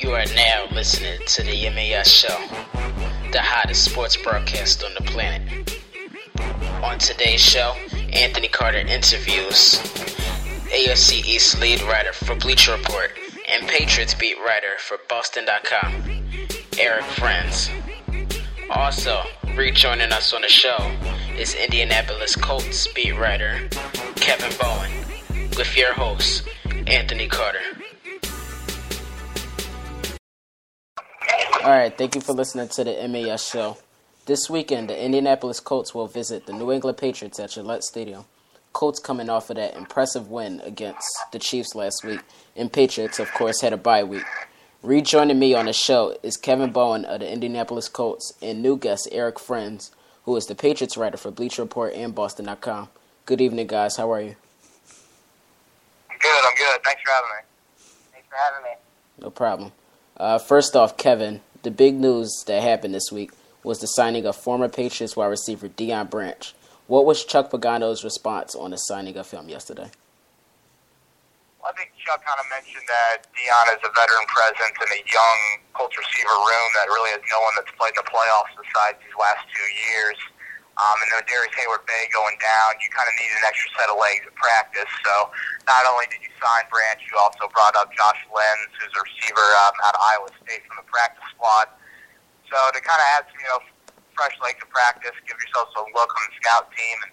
You are now listening to the MAS show, the hottest sports broadcast on the planet. On today's show, Anthony Carter interviews AFC East lead writer for Bleacher Report and Patriots beat writer for Boston.com, Eric Frenz. Also, rejoining us on the show is Indianapolis Colts beat writer Kevin Bowen with your host, Anthony Carter. All right, thank you for listening to the MAS show. This weekend, the Indianapolis Colts will visit the New England Patriots at Gillette Stadium. Colts coming off of that impressive win against the Chiefs last week, and Patriots, of course, had a bye week. Rejoining me on the show is Kevin Bowen of the Indianapolis Colts and new guest Eric Frenz, who is the Patriots writer for Bleacher Report and Boston.com. Good evening, guys. How are you? I'm good. I'm good. Thanks for having me. Thanks for having me. No problem. Uh, first off, Kevin, the big news that happened this week was the signing of former Patriots wide receiver Deion Branch. What was Chuck Pagano's response on the signing of him yesterday? Well, I think Chuck kind of mentioned that Deion is a veteran presence in a young Colts receiver room that really has no one that's played the playoffs besides these last two years. Um, and then Darrius Heyward-Bey going down, you kind of need an extra set of legs at practice. So not only did you sign Branch, you also brought up Josh Lenz, who's a receiver um, out of Iowa State from the practice squad. So to kind of add some, you know, fresh legs to practice, give yourself some look on the scout team. And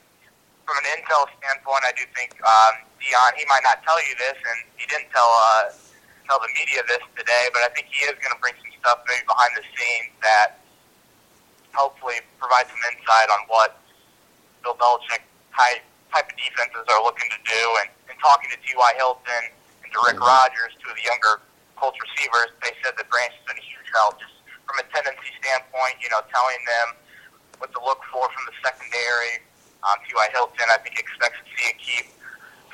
from an intel standpoint, I do think um, Deion, he might not tell you this, and he didn't tell uh, tell the media this today, but I think he is going to bring some stuff maybe behind the scenes that hopefully provide some insight on what Bill Belichick type type of defenses are looking to do. And, and talking to T.Y. Hilton and to Rick Rogers, two of the younger Colts receivers, they said that Branch has been a huge help just from a tendency standpoint, you know, telling them what to look for from the secondary. Um, T.Y. Hilton, I think, expects to see a keep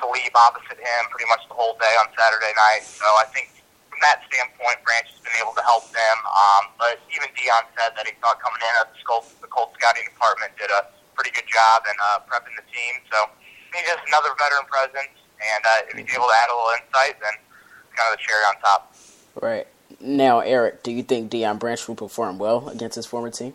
to leave opposite him pretty much the whole day on Saturday night. So I think from that standpoint, Branch has been able to help them. Um, but even Deion said that he thought coming in at the Colts, the Colts scouting department did a pretty good job in uh, prepping the team. So he's just another veteran presence, and uh, if he's able to add a little insight, then it's kind of the cherry on top. Right. Now, Eric, do you think Deion Branch will perform well against his former team?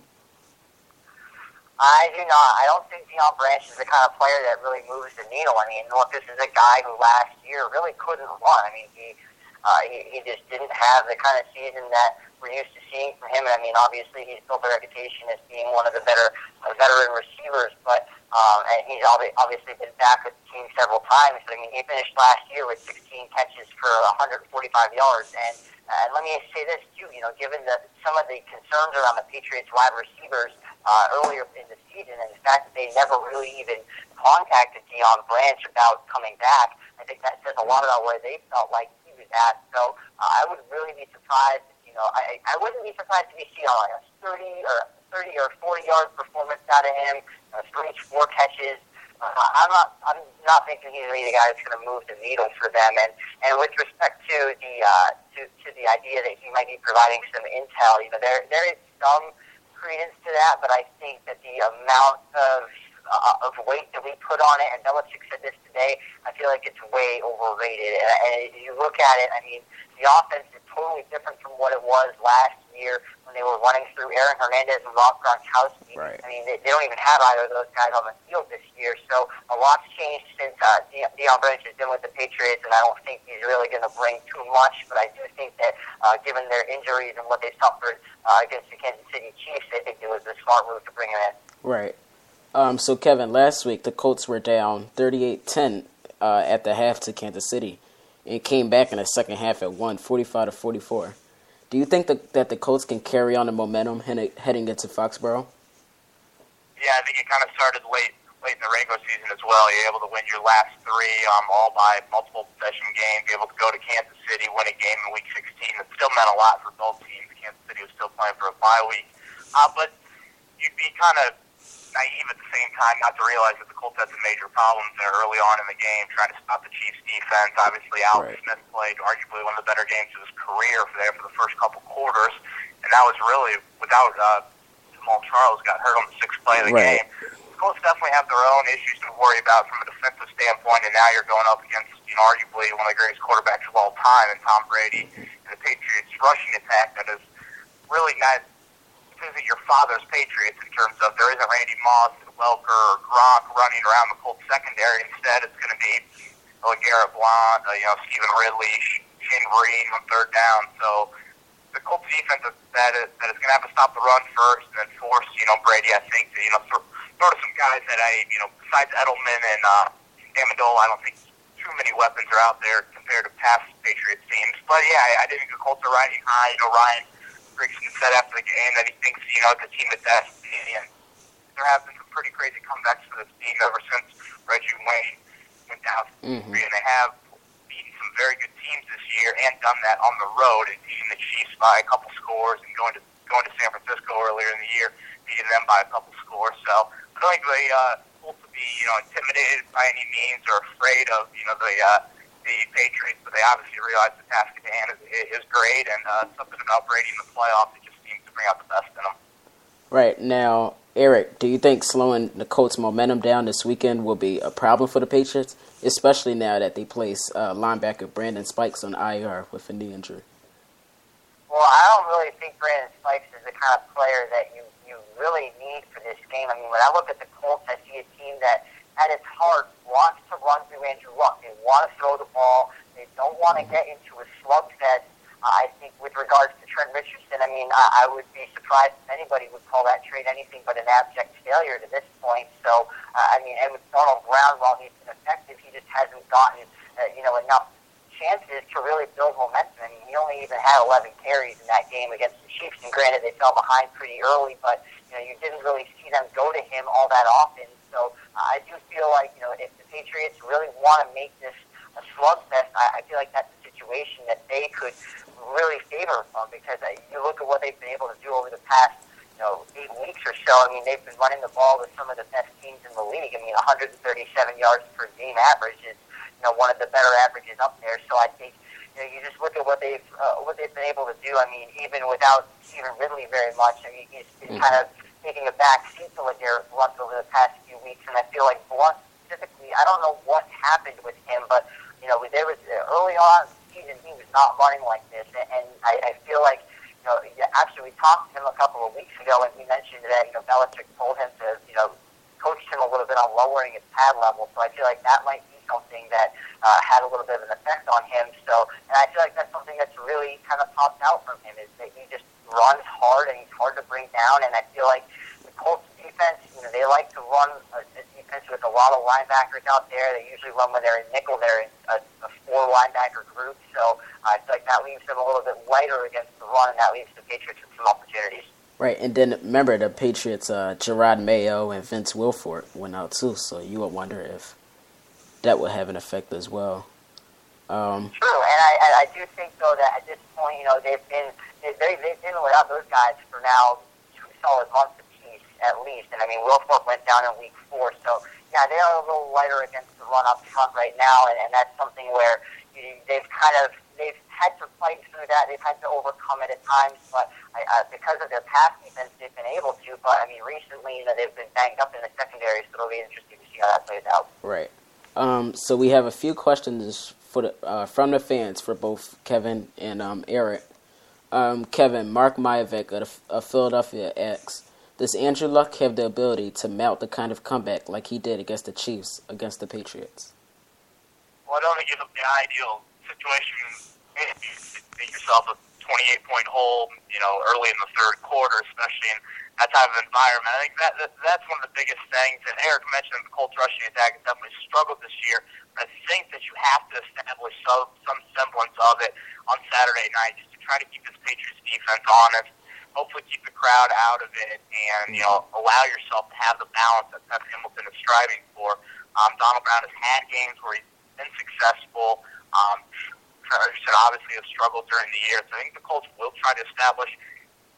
I do not. I don't think Deion Branch is the kind of player that really moves the needle. I mean, look, this is a guy who last year really couldn't run. I mean, he uh, he, he just didn't have the kind of season that we're used to seeing from him. And I mean, obviously, he's built a reputation as being one of the better uh, veteran receivers, but um, and he's obviously been back with the team several times. But I mean, he finished last year with 16 catches for 145 yards. And uh, let me say this too, you know, given the, some of the concerns around the Patriots wide receivers uh, earlier in the season, and the fact that they never really even contacted Deion Branch about coming back, I think that says a lot about where they felt like that. So uh, I would really be surprised. You know, I I wouldn't be surprised if we see like a 30 or 30 or 40 yard performance out of him, uh, three, four catches. Uh, I'm not. I'm not thinking he's really the guy that's going to move the needle for them. And and with respect to the uh, to to the idea that he might be providing some intel, you know, there there is some credence to that, but I think that the amount of uh, of weight that we put on it, and Belichick said this today, I feel like it's way overrated. And, and you look at it, I mean, the offense is totally different from what it was last year when they were running through Aaron Hernandez and Rob Gronkowski. Right. I mean, they, they don't even have either of those guys on the field this year. So a lot's changed since uh, De- Deion Branch has been with the Patriots, and I don't think he's really going to bring too much. But I do think that uh, given their injuries and what they suffered uh, against the Kansas City Chiefs, I think it was a smart move to bring him in. Right. Um, so, Kevin, last week the Colts were down 38 10 uh, at the half to Kansas City and came back in the second half at 1 45 to 44. Do you think that, that the Colts can carry on the momentum heading into Foxborough? Yeah, I think it kind of started late late in the regular season as well. You're able to win your last three, um, all by multiple possession games. Be able to go to Kansas City, win a game in Week 16. It still meant a lot for both teams. Kansas City was still playing for a bye week, uh, but you'd be kind of naive at the same time not to realize that the Colts had some major problems there early on in the game, trying to stop the Chiefs' defense. Obviously, Alex right. Smith played arguably one of the better games of his career for there for the first couple quarters, and that was really without uh, Jamaal Charles got hurt on the sixth play of the right. game. The Colts definitely have their own issues to worry about from a defensive standpoint, and now you're going up against, you know, arguably one of the greatest quarterbacks of all time, and Tom Brady and the the Patriots rushing attack that is really not visit your father's Patriots in terms of there isn't Randy Moss and Welker or Gronk running around the Colts secondary. Instead, it's going to be like Garrett Blount, uh, you know, Stevan Ridley, Shane Vereen on third down. So the Colts defense that is, that is going to have to stop the run first and then force, you know, Brady, I think, to, you know, throw, throw to some guys that I, you know, besides Edelman and uh, Amendola, I don't think too many weapons are out there compared to past Patriots teams. But yeah, I, I think the Colts are riding high. You know, Ryan Grigson said after the game that he thinks, you know, a team at best. And there have been some pretty crazy comebacks for this team ever since Reggie Wayne went down. Mm-hmm. And they have beaten some very good teams this year and done that on the road and beating the Chiefs by a couple scores and going to going to San Francisco earlier in the year, beating them by a couple scores. So I don't think they uh, to be, you know, intimidated by any means or afraid of, you know, the uh, the Patriots, but they obviously realize the task at hand is, is great, and uh, something about Brady in the playoffs it just seems to bring out the best in them. Right now, Eric, do you think slowing the Colts' momentum down this weekend will be a problem for the Patriots, especially now that they place uh, linebacker Brandon Spikes on IR with a knee injury? Well, I don't really think Brandon Spikes is the kind of player that you you really need for this game. I mean, when I look at the Colts, I see a team that at its heart wants to run through Andrew Luck. They want to throw the ball. They don't want to get into a slugfest. Uh, I think with regards to Trent Richardson, I mean, I, I would be surprised if anybody would call that trade anything but an abject failure to this point. So, uh, I mean, and with Donald Brown, while he's been effective, he just hasn't gotten, uh, you know, enough chances to really build momentum. I mean, he only even had 11 carries in that game against the Chiefs, and granted, they fell behind pretty early, but, you know, you didn't really see them go to him all that often. I do feel like, you know, if the Patriots really want to make this a slugfest, I, I feel like that's a situation that they could really favor from because uh, you look at what they've been able to do over the past, you know, eight weeks or so. I mean, they've been running the ball with some of the best teams in the league. I mean, 137 yards per game average is, you know, one of the better averages up there. So I think, you know, you just look at what they've uh, what they've been able to do. I mean, even without Stevan Ridley very much, I mean, he's been mm-hmm. kind of taking a back seat to LeGarrette Blount over the past weeks, and I feel like Blount specifically, I don't know what happened with him, but you know, there was early on in the season he was not running like this, and I, I feel like you know, actually we talked to him a couple of weeks ago, and he mentioned that you know Belichick told him to you know coach him a little bit on lowering his pad level, so I feel like that might be something that uh, had a little bit of an effect on him. So, and I feel like that's something that's really kind of popped out from him is that he just runs hard and he's hard to bring down. And I feel like the Colts defense, you know, they like to run a, a defense with a lot of linebackers out there. They usually run when they're in nickel. They're in a, a four linebacker group. So uh, I feel like that leaves them a little bit lighter against the run, and that leaves the Patriots with some opportunities. Right, and then remember the Patriots, uh, Jerod Mayo and Vince Wilfork went out too, so you would wonder if that would have an effect as well. Um, True, and I, I do think though that at this point, you know, they've been they, they've been without those guys for now two solid months apiece at least. And I mean, Wilfork went down in week four, so yeah, they are a little lighter against the run up front right now, and, and that's something where you, they've kind of they've had to fight through that. They've had to overcome it at times, but I, uh, because of their past defense, they've been able to. But I mean, recently, you know, they've been banged up in the secondary, so it'll be interesting to see how that plays out. Right. Um, so we have a few questions for the, uh, from the fans for both Kevin and um, Eric. Um, Kevin, Mark Maivik of, Philadelphia asks, does Andrew Luck have the ability to mount the kind of comeback like he did against the Chiefs against the Patriots? Well, I don't think it's the ideal situation. Make yourself a 28 point hole, you know, early in the third quarter, especially in that type of environment. I think that, that that's one of the biggest things. And Eric mentioned the Colts rushing attack has definitely struggled this year. I think that you have to establish some some semblance of it on Saturday night just to try to keep this Patriots defense honest. Hopefully, keep the crowd out of it, and you know, allow yourself to have the balance that Pep Hamilton is striving for. Um, Donald Brown has had games where he's been successful. Um, said obviously has struggled during the year. So I think the Colts will try to establish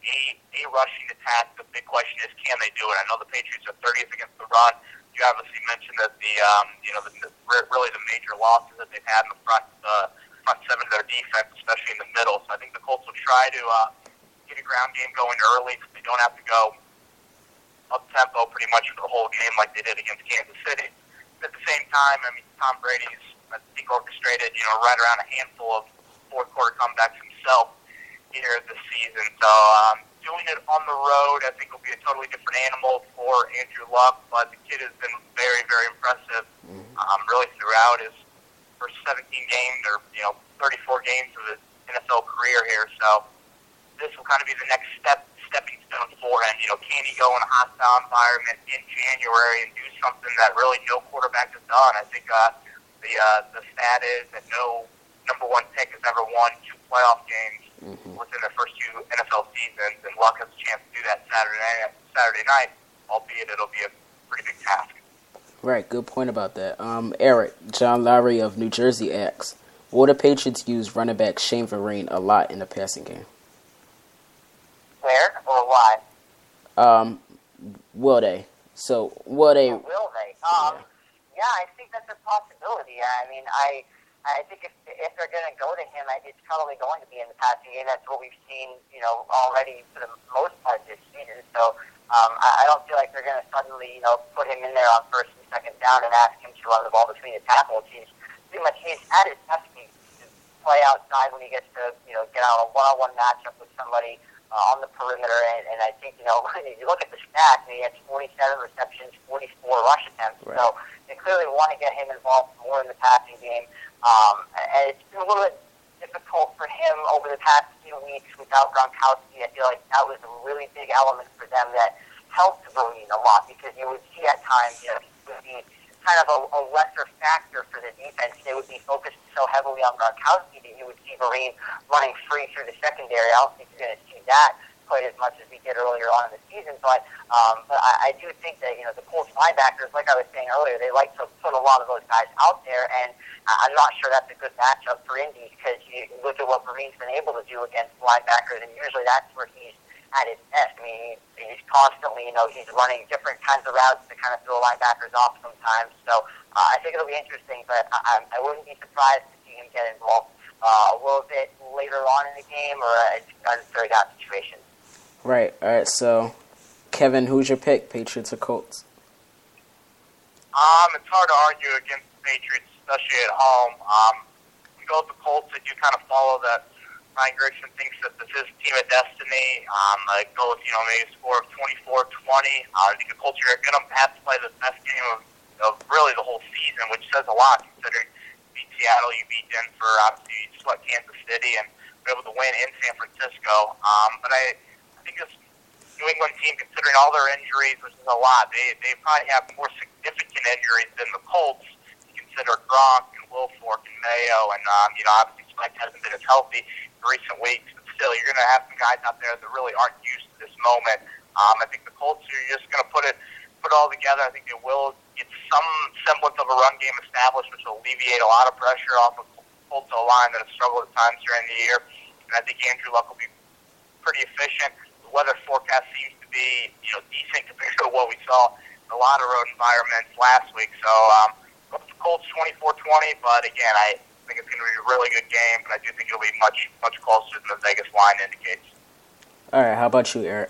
a, a rushing attack. The big question is, can they do it? I know the Patriots are 30th against the run. You obviously mentioned that the um, you know the, the, really the major losses that they've had in the front uh, front seven of their defense, especially in the middle. So I think the Colts will try to uh, get a ground game going early, so they don't have to go up tempo pretty much for the whole game like they did against Kansas City. At the same time, I mean Tom Brady's I think orchestrated you know right around a handful of fourth quarter comebacks himself here this season. So um, doing it on the road, I think, will be a totally different animal for Andrew Luck. But the kid has been very, very impressive, mm-hmm. um, really throughout his first 17 games or you know 34 games of his NFL career here. So this will kind of be the next step stepping stone for him. You know, can he go in a hostile environment in January and do something that really no quarterback has done? I think uh, the uh, the stat is that no number one pick has ever won two playoff games mm-hmm. within their first two NFL seasons, and Luck has a chance to do that Saturday night, Saturday night, albeit it'll be a pretty big task. Right, good point about that. Um, Eric, John Lowry of New Jersey asks, Will the Patriots use running back Shane Vereen a lot in the passing game? Where or why? Um, will they? So will they? Or will they? Um, yeah. yeah, I think that's a possibility. I mean, I I think if if they're going to go to him, it's probably going to be in the passing game. That's what we've seen, you know, already for the most part this season. So um, I, I don't feel like they're going to suddenly, you know, put him in there on first and second down and ask him to run the ball between the tackles. He's pretty much he's at his best to play outside when he gets to, you know, get out a one-on-one matchup with somebody uh, on the perimeter, and, and I think you know if you look at the stats, he has 47 receptions, 44 rush attempts. Right. So they clearly want to get him involved more in the passing game. Um, and it's been a little bit difficult for him over the past few weeks without Gronkowski. I feel like that was a really big element for them that helped Vereen a lot because you would see at times, you know, he would be kind of a, a lesser factor for the defense. They would be focused so heavily on Gronkowski that you would see Vereen running free through the secondary. I don't think you're going to see that quite as much as we did earlier on in the season. But um, but I, I do think that you know the Colts linebackers, like I was saying earlier, they like to put a lot of those guys out there, and I'm not sure that's a good matchup for Indy because you look at what Vereen's been able to do against linebackers, and usually that's where he's at his best. I mean, he's constantly, you know, he's running different kinds of routes to kind of throw linebackers off sometimes. So uh, I think it'll be interesting, but I, I wouldn't be surprised to see him get involved uh, a little bit later on in the game or a unfair out situation. Right. All right. So, Kevin, who's your pick? Patriots or Colts? Um, it's hard to argue against the Patriots, especially at home. Um, we go with the Colts. I do kind of follow that Ryan Grigson thinks that this is team of destiny. Um, I go with, you know, maybe a score of 24-20. Uh, I think the Colts are going to have to play the best game of, of really the whole season, which says a lot considering you beat Seattle, you beat Denver, obviously you swept Kansas City, and were able to win in San Francisco. Um, but I, I think this New England team, considering all their injuries, which is a lot, they, they probably have more significant injuries than the Colts. Consider Gronk and Wilfork and Mayo, and, um, you know, obviously Spike hasn't been as healthy recent weeks. But still, you're going to have some guys out there that really aren't used to this moment. Um, I think the Colts are just going to put it put it all together. I think they will get some semblance of a run game established, which will alleviate a lot of pressure off of Colts O line that has struggled at times during the year. And I think Andrew Luck will be pretty efficient. The weather forecast seems to be you know decent compared to what we saw in a lot of road environments last week. So um, Colts 24-20, but again, I think it's going to be a really good game, but I do think it'll be much much closer than the Vegas line indicates. All right, how about you, Eric?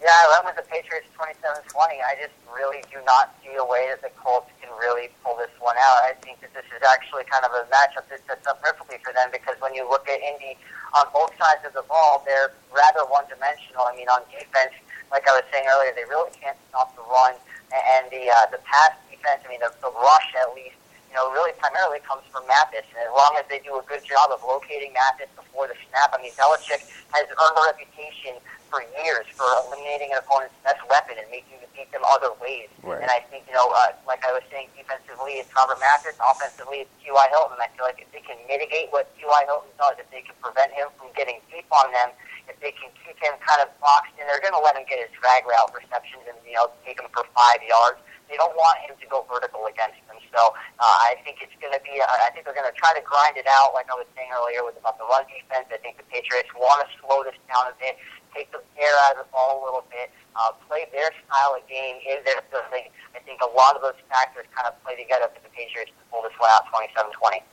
Yeah, I went with the Patriots 27-20. I just really do not see a way that the Colts can really pull this one out. I think that this is actually kind of a matchup that sets up perfectly for them because when you look at Indy on both sides of the ball, they're rather one-dimensional. I mean, on defense, like I was saying earlier, they really can't stop the run and the uh, the pass defense. I mean, the, the rush at least you know, really primarily comes from Mathis. And as long as they do a good job of locating Mathis before the snap, I mean, Belichick has earned a reputation for years for eliminating an opponent's best weapon and making them beat them other ways. Right. And I think, you know, uh, like I was saying, defensively it's Robert Mathis, offensively it's T.Y. Hilton. I feel like if they can mitigate what T.Y. Hilton does, if they can prevent him from getting deep on them, if they can keep him kind of boxed in, they're going to let him get his drag route receptions and, you know, take him for five yards. They don't want him to go vertical against them. So uh, I think it's going to be. Uh, I think they're going to try to grind it out, like I was saying earlier, with about the run defense. I think the Patriots want to slow this down a bit, take the air out of the ball a little bit, uh, play their style of game in their building. I think a lot of those factors kind of play together for the Patriots to pull this one out 27-20.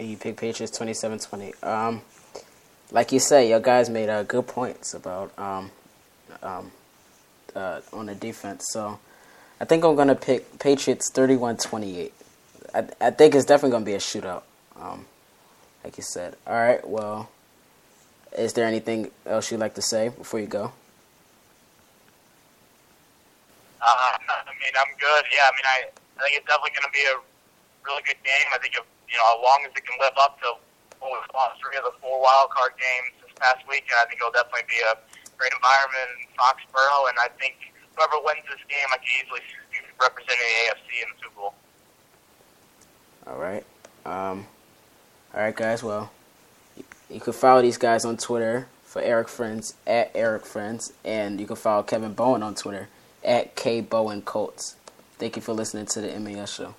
You pick Patriots 27-20. Um, like you say, your guys made uh, good points about um, um, uh, on the defense. So I think I'm to pick Patriots 31-28. I, I think it's definitely to be a shootout, um, like you said. All right, well, Is there anything else you'd like to say before you go? Uh, I mean, I'm good. Yeah, I mean, I, I think it's definitely going to be a really good game. I think if you know, as long as it can live up to what we lost three of the four wild card games this past weekend, I think it'll definitely be a great environment in Foxborough. And I think whoever wins this game, I can easily see representing the AFC in the Super Bowl. All right. Um, all right, guys. Well, you can follow these guys on Twitter for Eric Frenz at Eric Frenz, and you can follow Kevin Bowen on Twitter at K Bowen Colts. Thank you for listening to the MAS show.